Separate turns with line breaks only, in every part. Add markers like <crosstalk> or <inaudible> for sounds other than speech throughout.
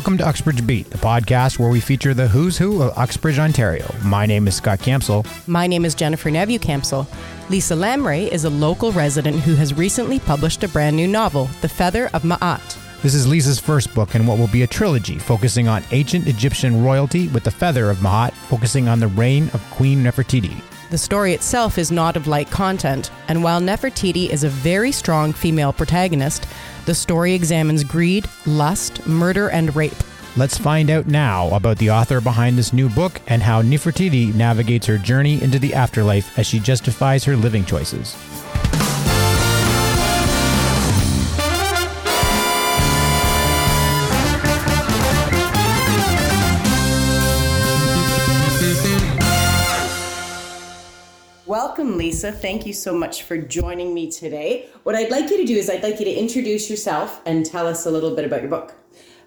Welcome to Uxbridge Beat, the podcast where we feature the who's who of Uxbridge, Ontario. My name is Scott Campsell.
My name is Jennifer Neville Campsell. Lisa Llamrei is a local resident who has recently published a brand new novel, The Feather of Ma'at.
This is Lisa's first book in what will be a trilogy focusing on ancient Egyptian royalty with The Feather of Ma'at, focusing on the reign of Queen Nefertiti.
The story itself is not of light content, and while Nefertiti is a very strong female protagonist, the story examines greed, lust, murder, and rape.
Let's find out now about the author behind this new book and how Nefertiti navigates her journey into the afterlife as she justifies her living choices.
Welcome, Lisa. Thank you so much for joining me today. What I'd like you to do is, I'd like you to introduce yourself and tell us a little bit about your book.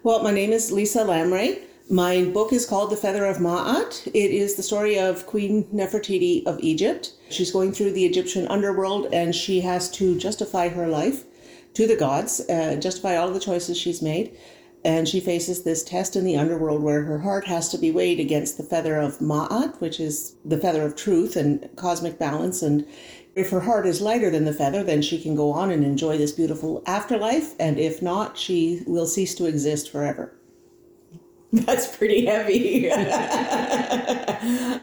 Well, my name is Lisa Llamrei. My book is called The Feather of Ma'at. It is the story of Queen Nefertiti of Egypt. She's going through the Egyptian underworld and she has to justify her life to the gods, uh, justify all the choices she's made and she faces this test in the underworld where her heart has to be weighed against the feather of Ma'at, which is the feather of truth and cosmic balance. And if her heart is lighter than the feather, then she can go on and enjoy this beautiful afterlife. And if not, she will cease to exist forever. <laughs>
That's pretty heavy. <laughs> and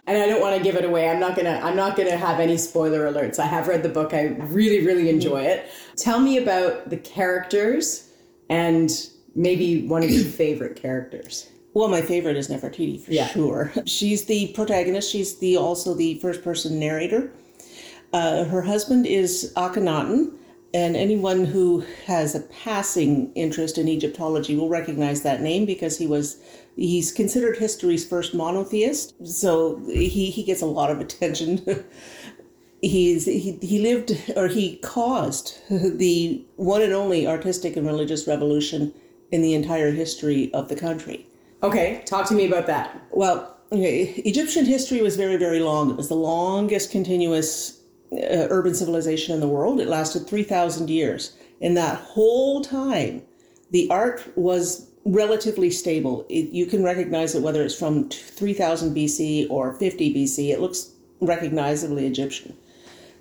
I don't want to give it away. I'm not to I'm not to have any spoiler alerts. I have read the book. I really really enjoy it. Tell me about the characters and maybe one of your favorite characters.
Well, my favorite is Nefertiti for yeah. sure. <laughs> She's the protagonist. She's the also the first person narrator. Uh, her husband is Akhenaten, and anyone who has a passing interest in Egyptology will recognize that name because he was he's considered history's first monotheist. So he he gets a lot of attention. <laughs> he's he, he lived or he caused <laughs> the one and only artistic and religious revolution in the entire history of the country.
Okay, talk to me about that.
Well, okay, Egyptian history was very, very long. It was the longest continuous uh, urban civilization in the world. It lasted 3,000 years. In that whole time, the art was relatively stable. It, you can recognize it whether it's from 3000 BC or 50 BC. It looks recognizably Egyptian.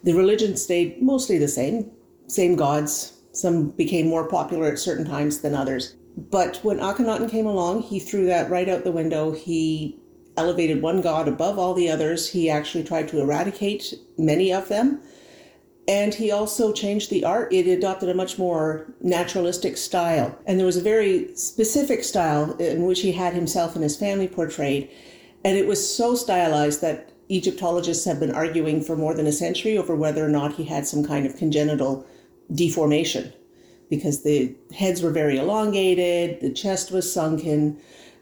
The religion stayed mostly the same, same gods. Some became more popular at certain times than others. But when Akhenaten came along, he threw that right out the window. He elevated one god above all the others. He actually tried to eradicate many of them. And he also changed the art. It adopted a much more naturalistic style. And there was a very specific style in which he had himself and his family portrayed. And it was so stylized that Egyptologists have been arguing for more than a century over whether or not he had some kind of congenital deformation because the heads were very elongated, the chest was sunken,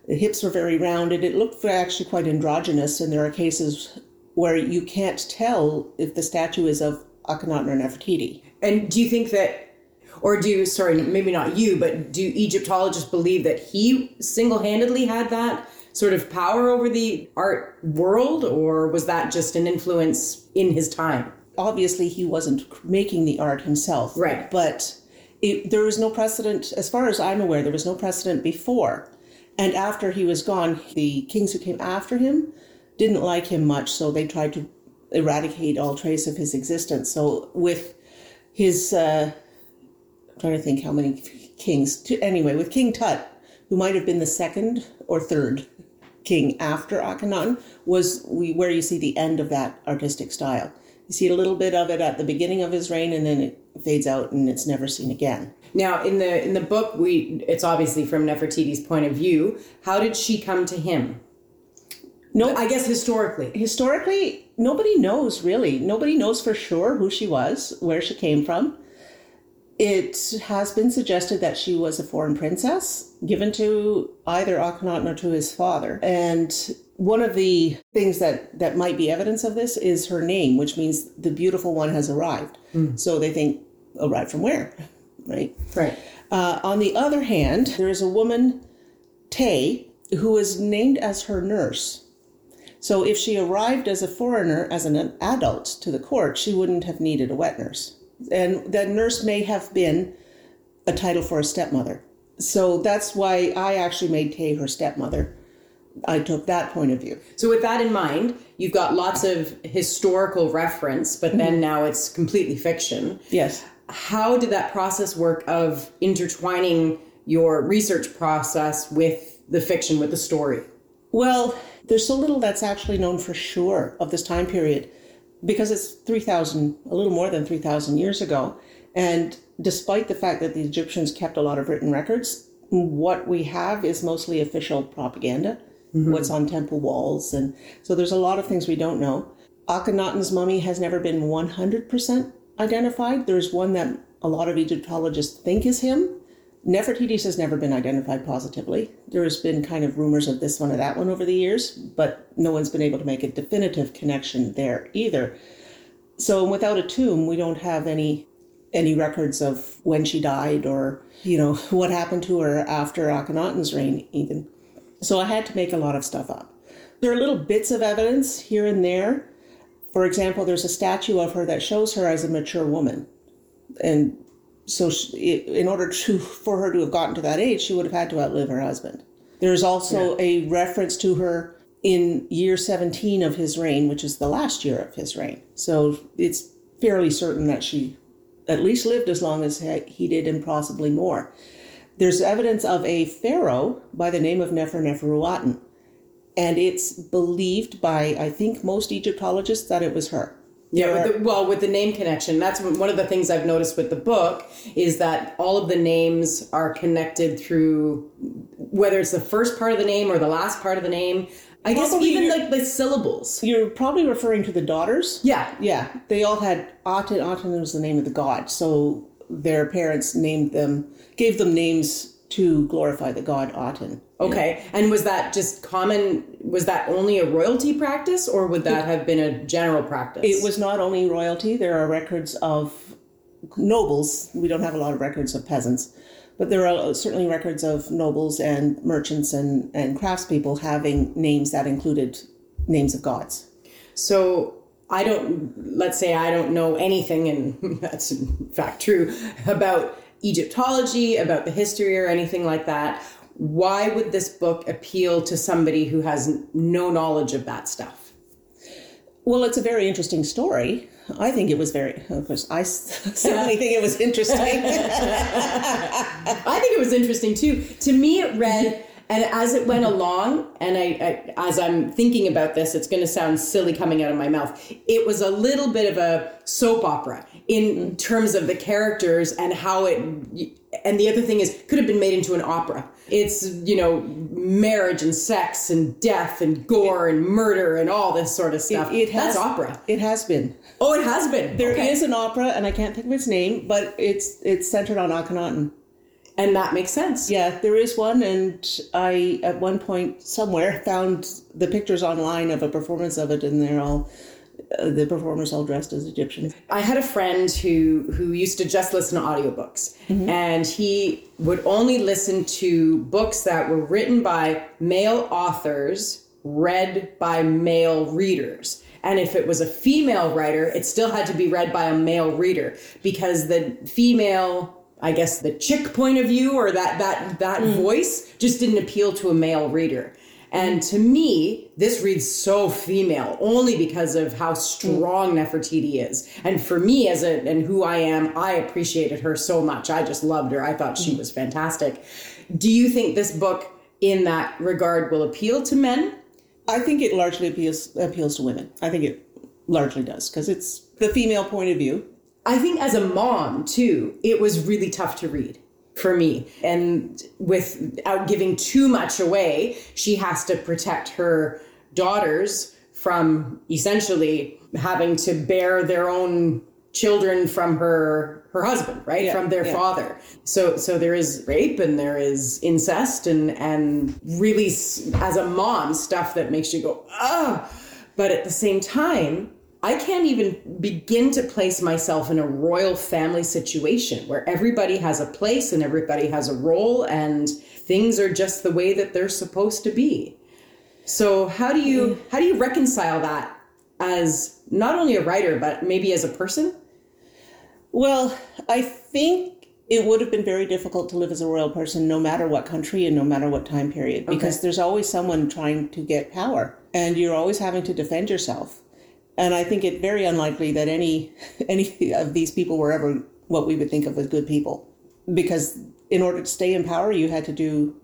the hips were very rounded. It looked actually quite androgynous, and there are cases where you can't tell if the statue is of Akhenaten or Nefertiti.
And do you think that, or do, sorry, maybe not you, but do Egyptologists believe that he single handedly had that sort of power over the art world, or was that just an influence in his time?
Obviously, he wasn't making the art himself.
Right.
But it, there was no precedent, as far as I'm aware, there was no precedent before. And after he was gone, the kings who came after him didn't like him much, so they tried to eradicate all trace of his existence. So with his, uh, I'm trying to think how many kings. To, anyway, with King Tut, who might have been the second or third king after Akhenaten, was we, where you see the end of that artistic style. You see a little bit of it at the beginning of his reign, and then it fades out and it's never seen again.
Now, in the in the book, we it's obviously from Nefertiti's point of view. How did she come to him? No, I guess historically.
Historically, nobody knows really. Nobody knows for sure who she was, where she came from. It has been suggested that she was a foreign princess given to either Akhenaten or to his father. And one of the things that, that might be evidence of this is her name, which means the beautiful one has arrived. Mm. So they think, arrived from where? Right?
Right.
Uh, on the other hand, there is a woman, Tay, who is named as her nurse. So if she arrived as a foreigner, as an adult to the court, she wouldn't have needed a wet nurse. And that nurse may have been a title for a stepmother. So that's why I actually made Tay her stepmother. I took that point of view.
So with that in mind, you've got lots of historical reference, but then now it's completely fiction.
Yes.
How did that process work of intertwining your research process with the fiction, with the story?
Well, there's so little that's actually known for sure of this time period because it's 3,000, a little more than 3,000 years ago. And despite the fact that the Egyptians kept a lot of written records, what we have is mostly official propaganda, mm-hmm. what's on temple walls. And so there's a lot of things we don't know. Akhenaten's mummy has never been 100% identified. There's one that a lot of Egyptologists think is him. Nefertiti's has never been identified positively. There has been kind of rumors of this one or that one over the years, but no one's been able to make a definitive connection there either. So without a tomb, we don't have any any records of when she died or you know <laughs> what happened to her after Akhenaten's reign even. So I had to make a lot of stuff up. There are little bits of evidence here and there. For example, there's a statue of her that shows her as a mature woman, and so she, in order to <laughs> for her to have gotten to that age, she would have had to outlive her husband. There's also a reference to her in year 17 of his reign, which is the last year of his reign. So it's fairly certain that she at least lived as long as he did and possibly more. There's evidence of a pharaoh by the name of Neferneferuaten, and it's believed by, I think, most Egyptologists that it was her.
Yeah, with the, well, with the name connection, that's one of the things I've noticed with the book is that all of the names are connected through whether it's the first part of the name or the last part of the name. I guess
Probably
even like the syllables.
You're probably referring to the daughters.
Yeah,
Yeah, they all had Aten. Aten was the name of the god, so their parents named them, gave them names to glorify the god Aten.
Okay. And was that just common? Was that only a royalty practice or would that have been a general practice?
It was not only royalty, there are records of nobles. We don't have a lot of records of peasants, but there are uh, certainly records of nobles and merchants and, and craftspeople having names that included names of gods.
So I don't, let's say I don't know anything, and <laughs> that's in fact true, about Egyptology, about the history or anything like that. Why would this book appeal to somebody who has no knowledge of that stuff?
Well, it's a very interesting story. I think it was very, of course, I <laughs> certainly think it was interesting. <laughs>
I think it was interesting too. To me, it read, <laughs> and as it went along, and I, I as I'm thinking about this, it's going to sound silly coming out of my mouth. It was a little bit of a soap opera in terms of the characters and how it. And the other thing is, could have been made into an opera. It's you know marriage and sex and death and gore and murder and all this sort of stuff.
It has,
That's opera.
It has been.
Oh, it has been.
There is
Okay.
an opera, and I can't think of its name, but it's it's centered on Akhenaten.
And that makes sense.
Yeah, there is one, and I at one point somewhere found the pictures online of a performance of it, and they're all uh, the performers all dressed as Egyptians.
I had a friend who who used to just listen to audiobooks and he would only listen to books that were written by male authors read by male readers. And if it was a female writer, it still had to be read by a male reader because the female I guess the chick point of view or that that that mm. voice just didn't appeal to a male reader. And to me, this reads so female only because of how strong mm. Nefertiti is. And for me, as a and who I am, I appreciated her so much. I just loved her. I thought she mm. was fantastic. Do you think this book, in that regard, will appeal to men?
I think it largely appeals appeals to women. I think it largely does because it's the female point of view.
I think as a mom too, it was really tough to read for me. And without giving too much away, she has to protect her daughters from essentially having to bear their own children from her her husband, right?
Yeah,
from their
yeah.
father. So so there is rape and there is incest and and really as a mom stuff that makes you go, "Ah." But at the same time, I can't even begin to place myself in a royal family situation where everybody has a place and everybody has a role and things are just the way that they're supposed to be. So how do you how do you reconcile that as not only a writer but maybe as a person?
Well, I think it would have been very difficult to live as a royal person no matter what country and no matter what time period because
Okay.
there's always someone trying to get power and you're always having to defend yourself and i think it very unlikely that any <laughs> any of these people were ever what we would think of as good people because in order to stay in power you had to do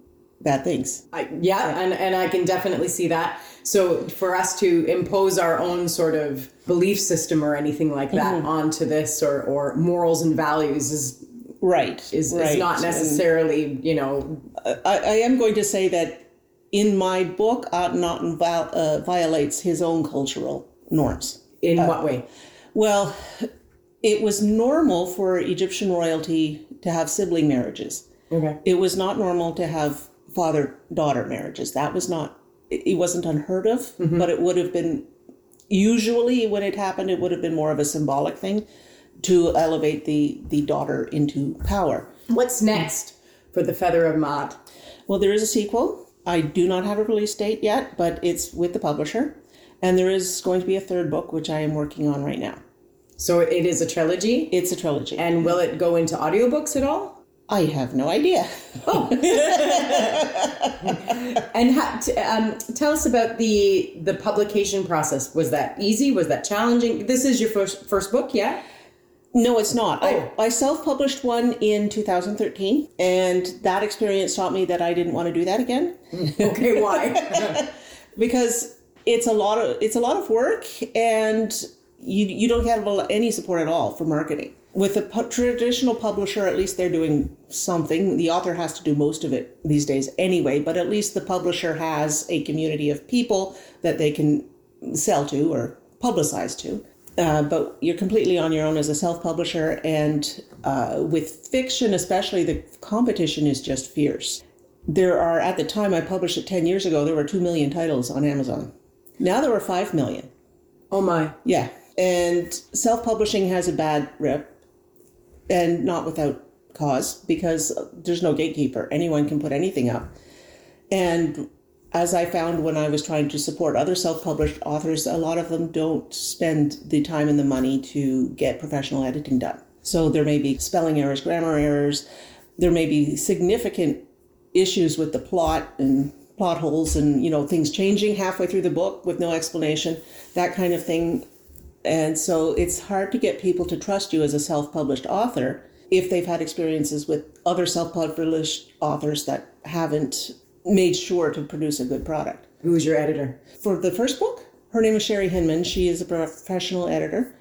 bad things
I, yeah, and, and I can definitely see that. So for us to impose our own sort of belief system or anything like that
Mm-hmm.
onto this or, or morals and values is
right
is,
right.
is not
And-
necessarily, you know,
I, I am going to say that in my book, val- uh, violates his own cultural norms.
in
Uh,
what way?
Well, it was normal for Egyptian royalty to have sibling marriages.
Okay.
It was not normal to have father daughter marriages. That was not, it wasn't unheard of, but it would have been, usually when it happened, it would have been more of a symbolic thing to elevate the, the daughter into power.
What's next for the Feather of Ma'at?
Well, there is a sequel. I do not have a release date yet, but it's with the publisher. And there is going to be a third book, which I am working on right now.
So it is a trilogy.
It's a trilogy.
And will it go into audiobooks at all?
I have no idea. Oh. <laughs> <laughs>
And ha- t- um, tell us about the the publication process. Was that easy? Was that challenging? This is your first first book, yeah?
No, it's not.
Oh.
I, I self published one in 2013, and that experience taught me that I didn't want to do that again
Okay, why? <laughs>
because it's a lot of it's a lot of work and you you don't have any support at all for marketing. With a traditional publisher, at least they're doing something. The author has to do most of it these days anyway, but at least the publisher has a community of people that they can sell to or publicize to. Uh, but you're completely on your own as a self publisher, and uh, with fiction, especially, the competition is just fierce. There are, at the time I published it 10 years ago, there were 2 million titles on Amazon. Now there are 5 million.
oh my.
Yeah. And self publishing has a bad rep, and not without cause, because there's no gatekeeper. Anyone can put anything up. And as I found when I was trying to support other self published authors, a lot of them don't spend the time and the money to get professional editing done. So there may be spelling errors, grammar errors, there may be significant issues with the plot and plot holes and you know things changing halfway through the book with no explanation that kind of thing. And so it's hard to get people to trust you as a self-published author if they've had experiences with other self-published authors that haven't made sure to produce a good product.
Who was your editor?
for the first book her name is sherry hinman. She is a professional editor.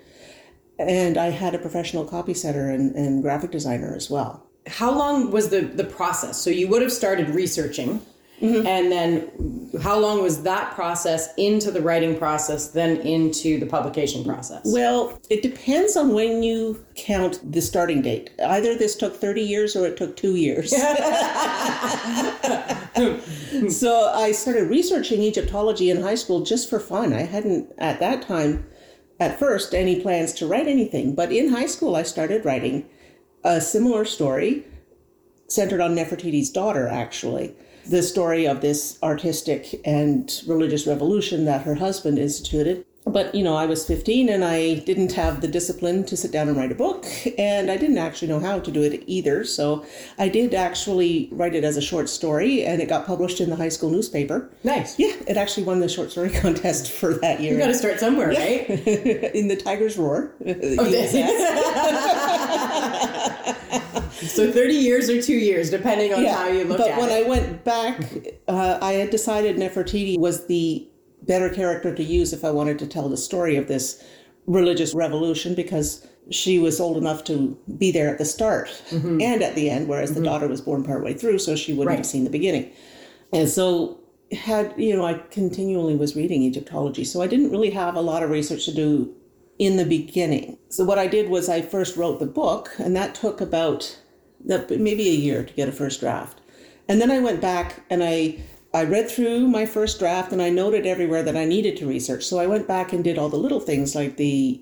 And i had a professional copy setter and, and graphic designer as well.
How long was the the process? So you would have started researching, Mm-hmm. and then how long was that process into the writing process, then into the publication process?
Well, it depends on when you count the starting date. Either this took 30 years or it took two years. <laughs> <laughs> so I started researching Egyptology in high school just for fun. I hadn't, at that time, at first, any plans to write anything. But in high school, I started writing a similar story centered on Nefertiti's daughter, actually. The story of this artistic and religious revolution that her husband instituted. But, you know, I was 15 and I didn't have the discipline to sit down and write a book, and I didn't actually know how to do it either. So I did actually write it as a short story, and it got published in the high school newspaper.
Nice.
Yeah, it actually won the short story <laughs> contest for that year.
You got to start somewhere, right? <laughs>
in the Tiger's Roar. <laughs>
Oh, so 30 years or two years, depending on how you look at it.
but when
it.
I went back, uh, I had decided Nefertiti was the better character to use if I wanted to tell the story of this religious revolution because she was old enough to be there at the start mm-hmm. and at the end, whereas the mm-hmm. daughter was born partway through, so she wouldn't
Right.
have seen the beginning. And so had you know, I continually was reading Egyptology, so I didn't really have a lot of research to do in the beginning. So what I did was I first wrote the book, and that took about maybe a year to get a first draft. And then I went back and I I read through my first draft and I noted everywhere that I needed to research. So I went back and did all the little things like the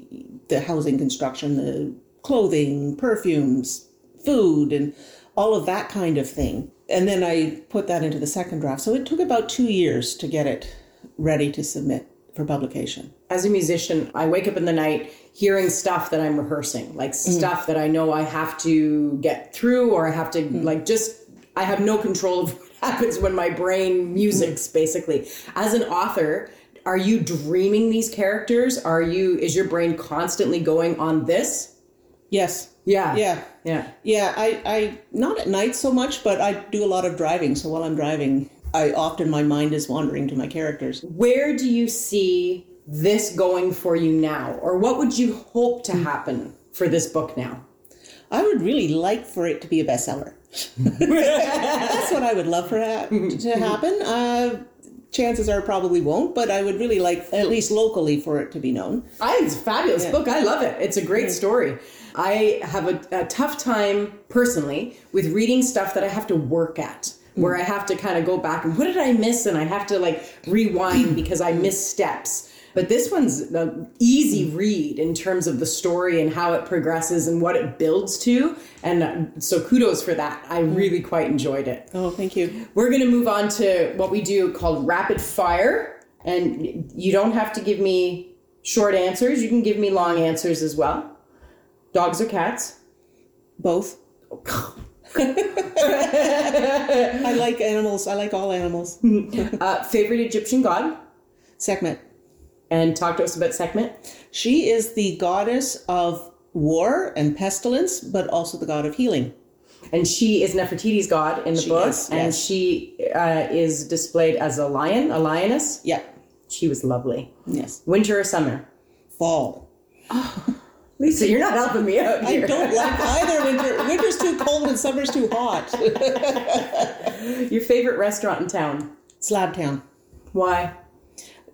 the housing construction, the clothing, perfumes, food, and all of that kind of thing. And then I put that into the second draft. So it took about two years to get it ready to submit. for publication.
As a musician, I wake up in the night hearing stuff that I'm rehearsing, like mm. stuff that I know I have to get through or I have to mm. like just I have no control of happens when my brain musics basically. As an author, are you dreaming these characters? Are you is your brain constantly going on this?
Yes.
Yeah.
Yeah.
Yeah.
Yeah, I, I not at night so much, but I do a lot of driving. So while I'm driving, I often my mind is wandering to my characters.
Where do you see this going for you now? Or what would you hope to hmm. happen for this book now?
I would really like for it to be a bestseller. That's what I would love for that to happen. Uh, chances are probably won't, but I would really like, at least locally, for it to be known.
I it's a fabulous book. I love it. It's a great story. I have a, a tough time personally with reading stuff that I have to work at, where I have to kind of go back and what did I miss? And I have to like rewind because I miss steps. But this one's an easy read in terms of the story and how it progresses and what it builds to. And uh, so kudos for that. I really quite enjoyed it.
Oh, thank you.
We're going to move on to what we do called rapid fire. And you don't have to give me short answers, you can give me long answers as well. Dogs or cats?
Both. <laughs> I like animals. I like all animals. <laughs>
Uh, favorite Egyptian god?
Sekhmet.
And talk to us about Sekhmet.
She is the goddess of war and pestilence, but also the god of healing.
And she is Nefertiti's god in the
She
book.
is,
And she uh, is displayed as a lion, a lioness.
Yeah.
She was lovely.
Yes.
Winter or summer?
Fall.
Lisa, you're not helping me out here.
I don't like either winter. Winter's too cold and summer's too hot. <laughs>
Your favorite restaurant in town?
Slab Town.
Why?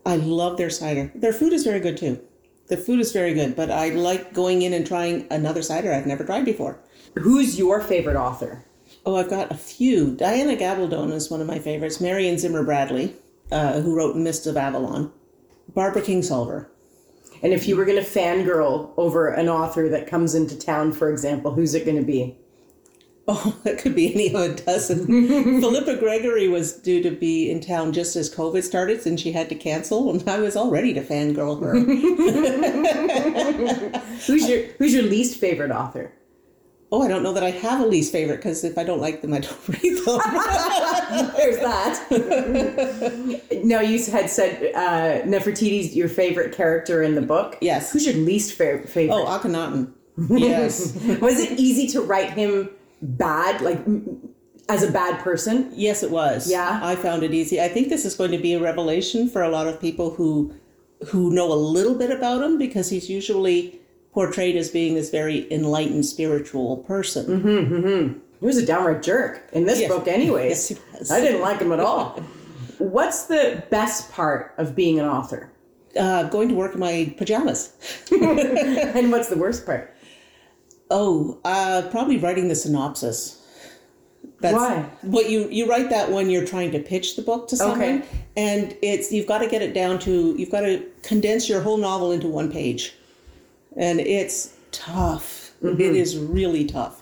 I love their cider. Their food is very good too. The food is very good, but I like going in and trying another cider I've never tried before.
Who's your favorite author?
Oh, I've got a few. Diana Gabaldon is one of my favorites. Marion Zimmer Bradley, uh, who wrote Mists of Avalon. Barbara Kingsolver.
And if you were going to fangirl over an author that comes into town, for example, who's it going to be? <laughs>
Oh, that could be any of a dozen. <laughs> Philippa Gregory was due to be in town just as COVID started, and she had to cancel, and I was all ready to fangirl her. <laughs>
Who's your Who's your least favorite author?
oh, I don't know that I have a least favorite because if I don't like them, I don't read them.
There's that. no, you had said uh, Nefertiti's your favorite character in the book.
Yes.
Who's your least fa- favorite?
oh, Akhenaten. Yes.
Was it easy to write him bad, like as a bad person?
Yes, it was.
Yeah?
I found it easy. I think this is going to be a revelation for a lot of people who who know a little bit about him because he's usually portrayed as being this very enlightened spiritual person.
He was a downright jerk in this
Yes.
book, anyways.
Yes, he was.
I didn't like him at all. What's the best part of being an author?
Uh, going to work in my pajamas. <laughs>
And what's the worst part?
Oh, uh, probably writing the synopsis. That's
Why?
What you you write that when you're trying to pitch the book to someone,
Okay.
and it's you've got to get it down to you've got to condense your whole novel into one page, and it's tough.
Mm-hmm.
It is really tough.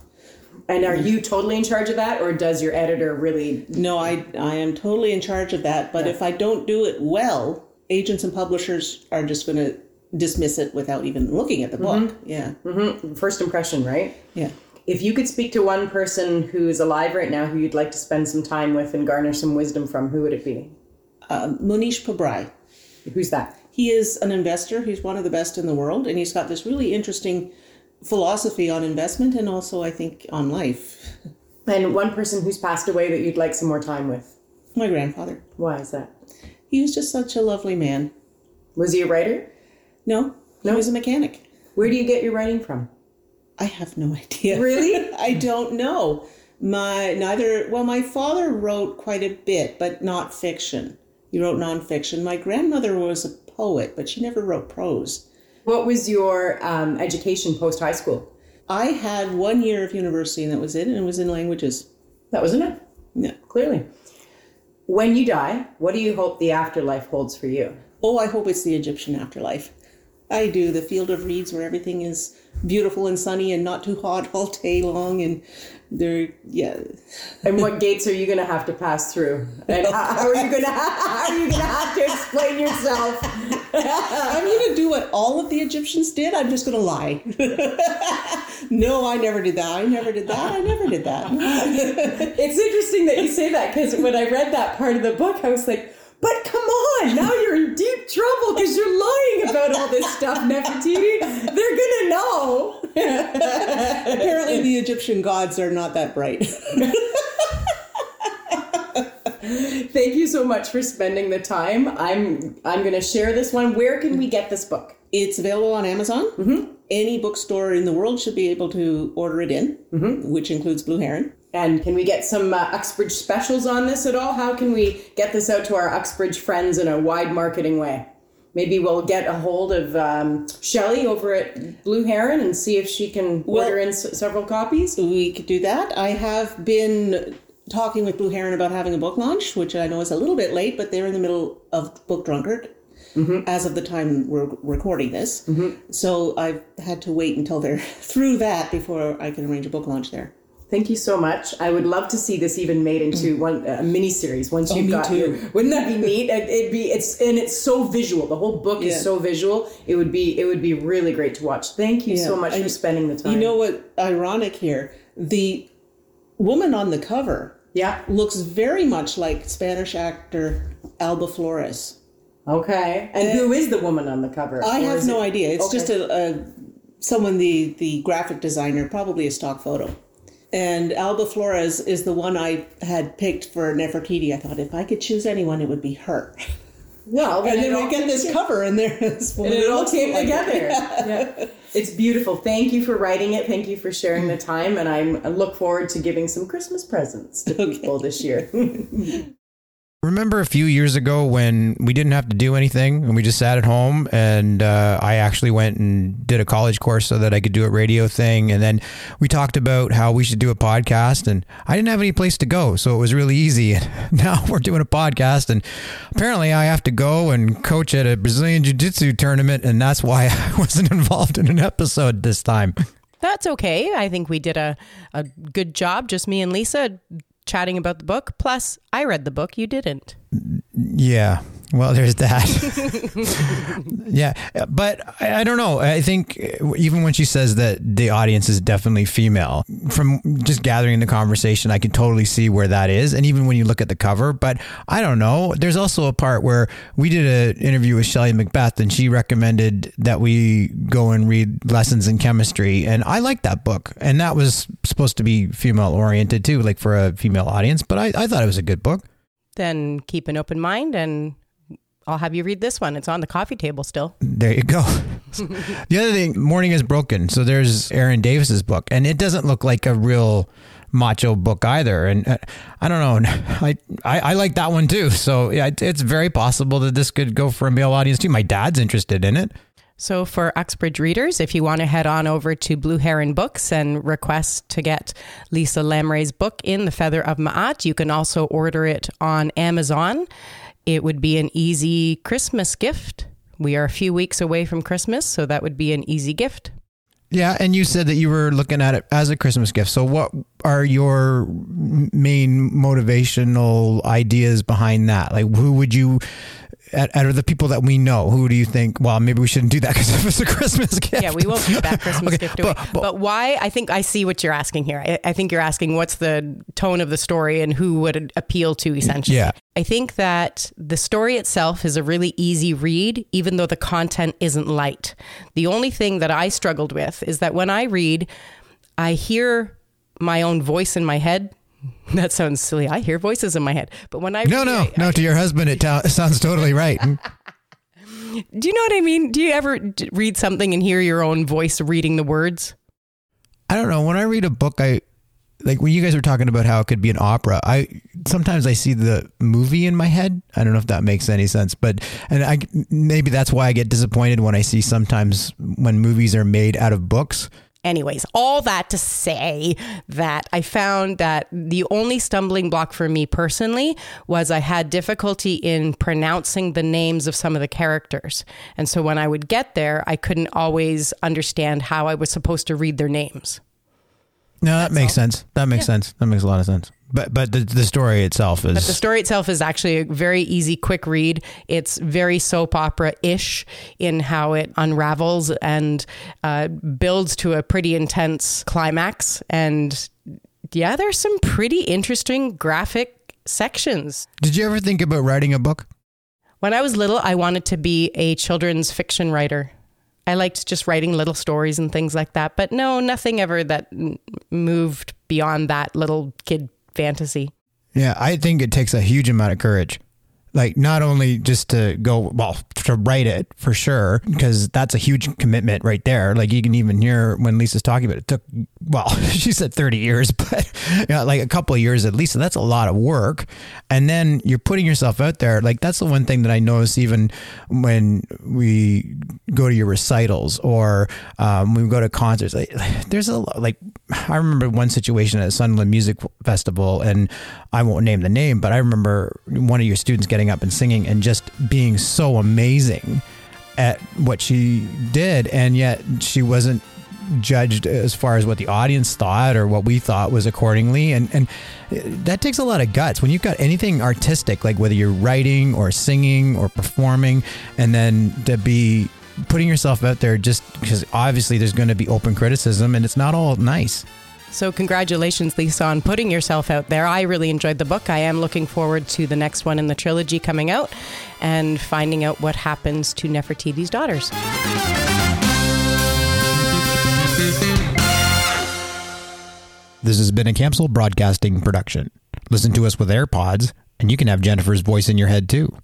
And are you totally in charge of that, or does your editor really?
No, I I am totally in charge of that. But if I don't do it well, agents and publishers are just going to dismiss it without even looking at the book.
Mm-hmm.
Yeah,
First impression, right?
yeah.
If you could speak to one person who's alive right now who you'd like to spend some time with and garner some wisdom from, who would it be?
Uh, Mohnish Pabrai.
Who's that?
He is an investor. He's one of the best in the world, and he's got this really interesting philosophy on investment and also, I think, on life.
And one person who's passed away that you'd like some more time with.
My grandfather.
Why is that?
He was just such a lovely man.
Was he a writer?
No, he
No?
was a mechanic.
Where do you get your writing from?
I have no <laughs> idea.
Really? <laughs>
I don't know. My neither. Well, my father wrote quite a bit, but not fiction. He wrote nonfiction. My grandmother was a poet, but she never wrote prose.
What was your um, education post high school?
I had one year of university, and that was it, and it was in languages.
That was enough,
Yeah.
clearly. When you die, what do you hope the afterlife holds for you?
Oh, I hope it's the Egyptian afterlife. I do. The field of reeds where everything is beautiful and sunny and not too hot <laughs> all day long. And they're, yeah.
And what gates are you going to have to pass through? And how, how are you going <laughs> to how are you going to have to explain yourself? <laughs>
I'm going to do what all of the Egyptians did. I'm just going to lie. no, I never did that. I never did that. I never did that.
it's interesting that you say that because when I read that part of the book, I was like, but come on, now you're in deep trouble because you're lying about all this stuff, Nefertiti. They're gonna know.
Apparently, the Egyptian gods are not that bright.
Thank you so much for spending the time. I'm I'm going to share this one. Where can we get this book?
It's available on Amazon. Mm-hmm. Any bookstore in the world should be able to order it in, mm-hmm. which includes Blue Heron.
And can we get some uh, Uxbridge specials on this at all? How can we get this out to our Uxbridge friends in a wide marketing way? Maybe we'll get a hold of um, Shelley over at Blue Heron and see if she can well, order in s- several copies.
We could do that. I have been talking with Blue Heron about having a book launch, which I know is a little bit late, but they're in the middle of Book Drunkard mm-hmm. as of the time we're recording this. Mm-hmm. So I've had to wait until they're <laughs> through that before I can arrange a book launch there.
Thank you so much. I would love to see this even made into mm. one a mini series once oh, you've got too. Your, wouldn't that be neat? It'd be it's and it's so visual. The whole book yeah. is so visual. It would be it would be really great to watch. Thank you yeah. so much I, for spending the time.
You know what? Ironic here. The woman on the cover
yeah
looks very much like Spanish actor Alba Flores.
Okay, and, and who is the woman on the cover?
I have no it? idea. It's okay. just a, a someone the the graphic designer, probably a stock photo. And Alba Flores is the one I had picked for Nefertiti. I thought if I could choose anyone, it would be her.
Well,
and then we get this cover, and there <laughs> is
and it all came together. Yeah. yeah. It's beautiful. Thank you for writing it. Thank you for sharing the time, and I'm, I look forward to giving some Christmas presents to <laughs> okay. people this year. <laughs>
Remember a few years ago when we didn't have to do anything and we just sat at home and uh, I actually went and did a college course so that I could do a radio thing. And then we talked about how we should do a podcast and I didn't have any place to go. So it was really easy. <laughs> And now we're doing a podcast and apparently I have to go and coach at a Brazilian Jiu Jitsu tournament. And that's why <laughs> I wasn't involved in an episode this time.
That's okay. I think we did a, a good job, just me and Lisa chatting about the book. Plus, I read the book, you didn't.
Yeah. Well, there's that. <laughs> <laughs> yeah, but I, I, don't know. I think even when she says that the audience is definitely female, from just gathering the conversation, I can totally see where that is. And even when you look at the cover, but I don't know. There's also a part where we did an interview with Shelley Macbeth, and she recommended that we go and read Lessons in Chemistry, and I like that book, and that was supposed to be female oriented too, like for a female audience. But I, I thought it was a good book.
Then keep an open mind and I'll have you read this one. It's on the coffee table still.
There you go. <laughs> the other thing, Morning is Broken. So there's Aaron Davis's book, and it doesn't look like a real macho book either. And uh, I don't know. <laughs> I, I, I like that one too. So yeah, it's very possible that this could go for a male audience too. My dad's interested in it.
So, for Uxbridge readers, if you want to head on over to Blue Heron Books and request to get Lisa Llamrei's book in The Feather of Ma'at, you can also order it on Amazon. It would be an easy Christmas gift. We are a few weeks away from Christmas, so that would be an easy gift.
Yeah, and you said that you were looking at it as a Christmas gift. So, what are your main motivational ideas behind that? Like, who would you out of the people that we know, who do you think? Well, maybe we shouldn't do that because <laughs> it was a Christmas gift.
Yeah, we won't keep that <laughs> Christmas okay, gift away. But, but, but, why? I think I see what you're asking here. I, I, think you're asking what's the tone of the story and who would it appeal to essentially.
Yeah.
I think that the story itself is a really easy read, even though the content isn't light. The only thing that I struggled with is that when I read, I hear my own voice in my head <laughs> That sounds silly. I hear voices in my head, but when I
no no I, no I, to your husband it ta- sounds totally right. <laughs> Mm.
Do you know what I mean? Do you ever read something and hear your own voice reading the words?
I don't know. When I read a book, I like when you guys were talking about how it could be an opera. I sometimes I see the movie in my head. I don't know if that makes any sense, but and I maybe that's why I get disappointed when I see sometimes when movies are made out of books
Anyways, all that to say that I found that the only stumbling block for me personally was I had difficulty in pronouncing the names of some of the characters. And so when I would get there, I couldn't always understand how I was supposed to read their names.
No, that makes sense. That makes sense. That makes a lot of sense. But but the, the story itself is
But the story itself is actually a very easy, quick read. It's very soap opera ish in how it unravels and uh, builds to a pretty intense climax. And yeah, there's some pretty interesting graphic sections.
Did you ever think about writing a book?
When I was little, I wanted to be a children's fiction writer. I liked just writing little stories and things like that. But no, nothing ever that moved beyond that little kid fantasy.
Yeah, I think it takes a huge amount of courage. Like not only just to go well to write it for sure because that's a huge commitment right there. Like you can even hear when Lisa's talking about it, it took well <laughs> she said 30 years <laughs> but you know, like a couple of years at least so that's a lot of work and then you're putting yourself out there like that's the one thing that I notice even when we go to your recitals or um, when we go to concerts like, <sighs> there's a like I remember one situation at sunland Music Festival and I won't name the name but I remember one of your students getting up and singing and just being so amazing at what she did. And yet she wasn't judged as far as what the audience thought or what we thought was accordingly. And and that takes a lot of guts. When you've got anything artistic like whether you're writing or singing or performing and then to be putting yourself out there just because obviously there's going to be open criticism and it's not all nice
So, congratulations, Lisa, on putting yourself out there. I really enjoyed the book. I am looking forward to the next one in the trilogy coming out and finding out what happens to Nefertiti's daughters.
This has been a Capsule Broadcasting production. Listen to us with AirPods, and you can have Jennifer's voice in your head too.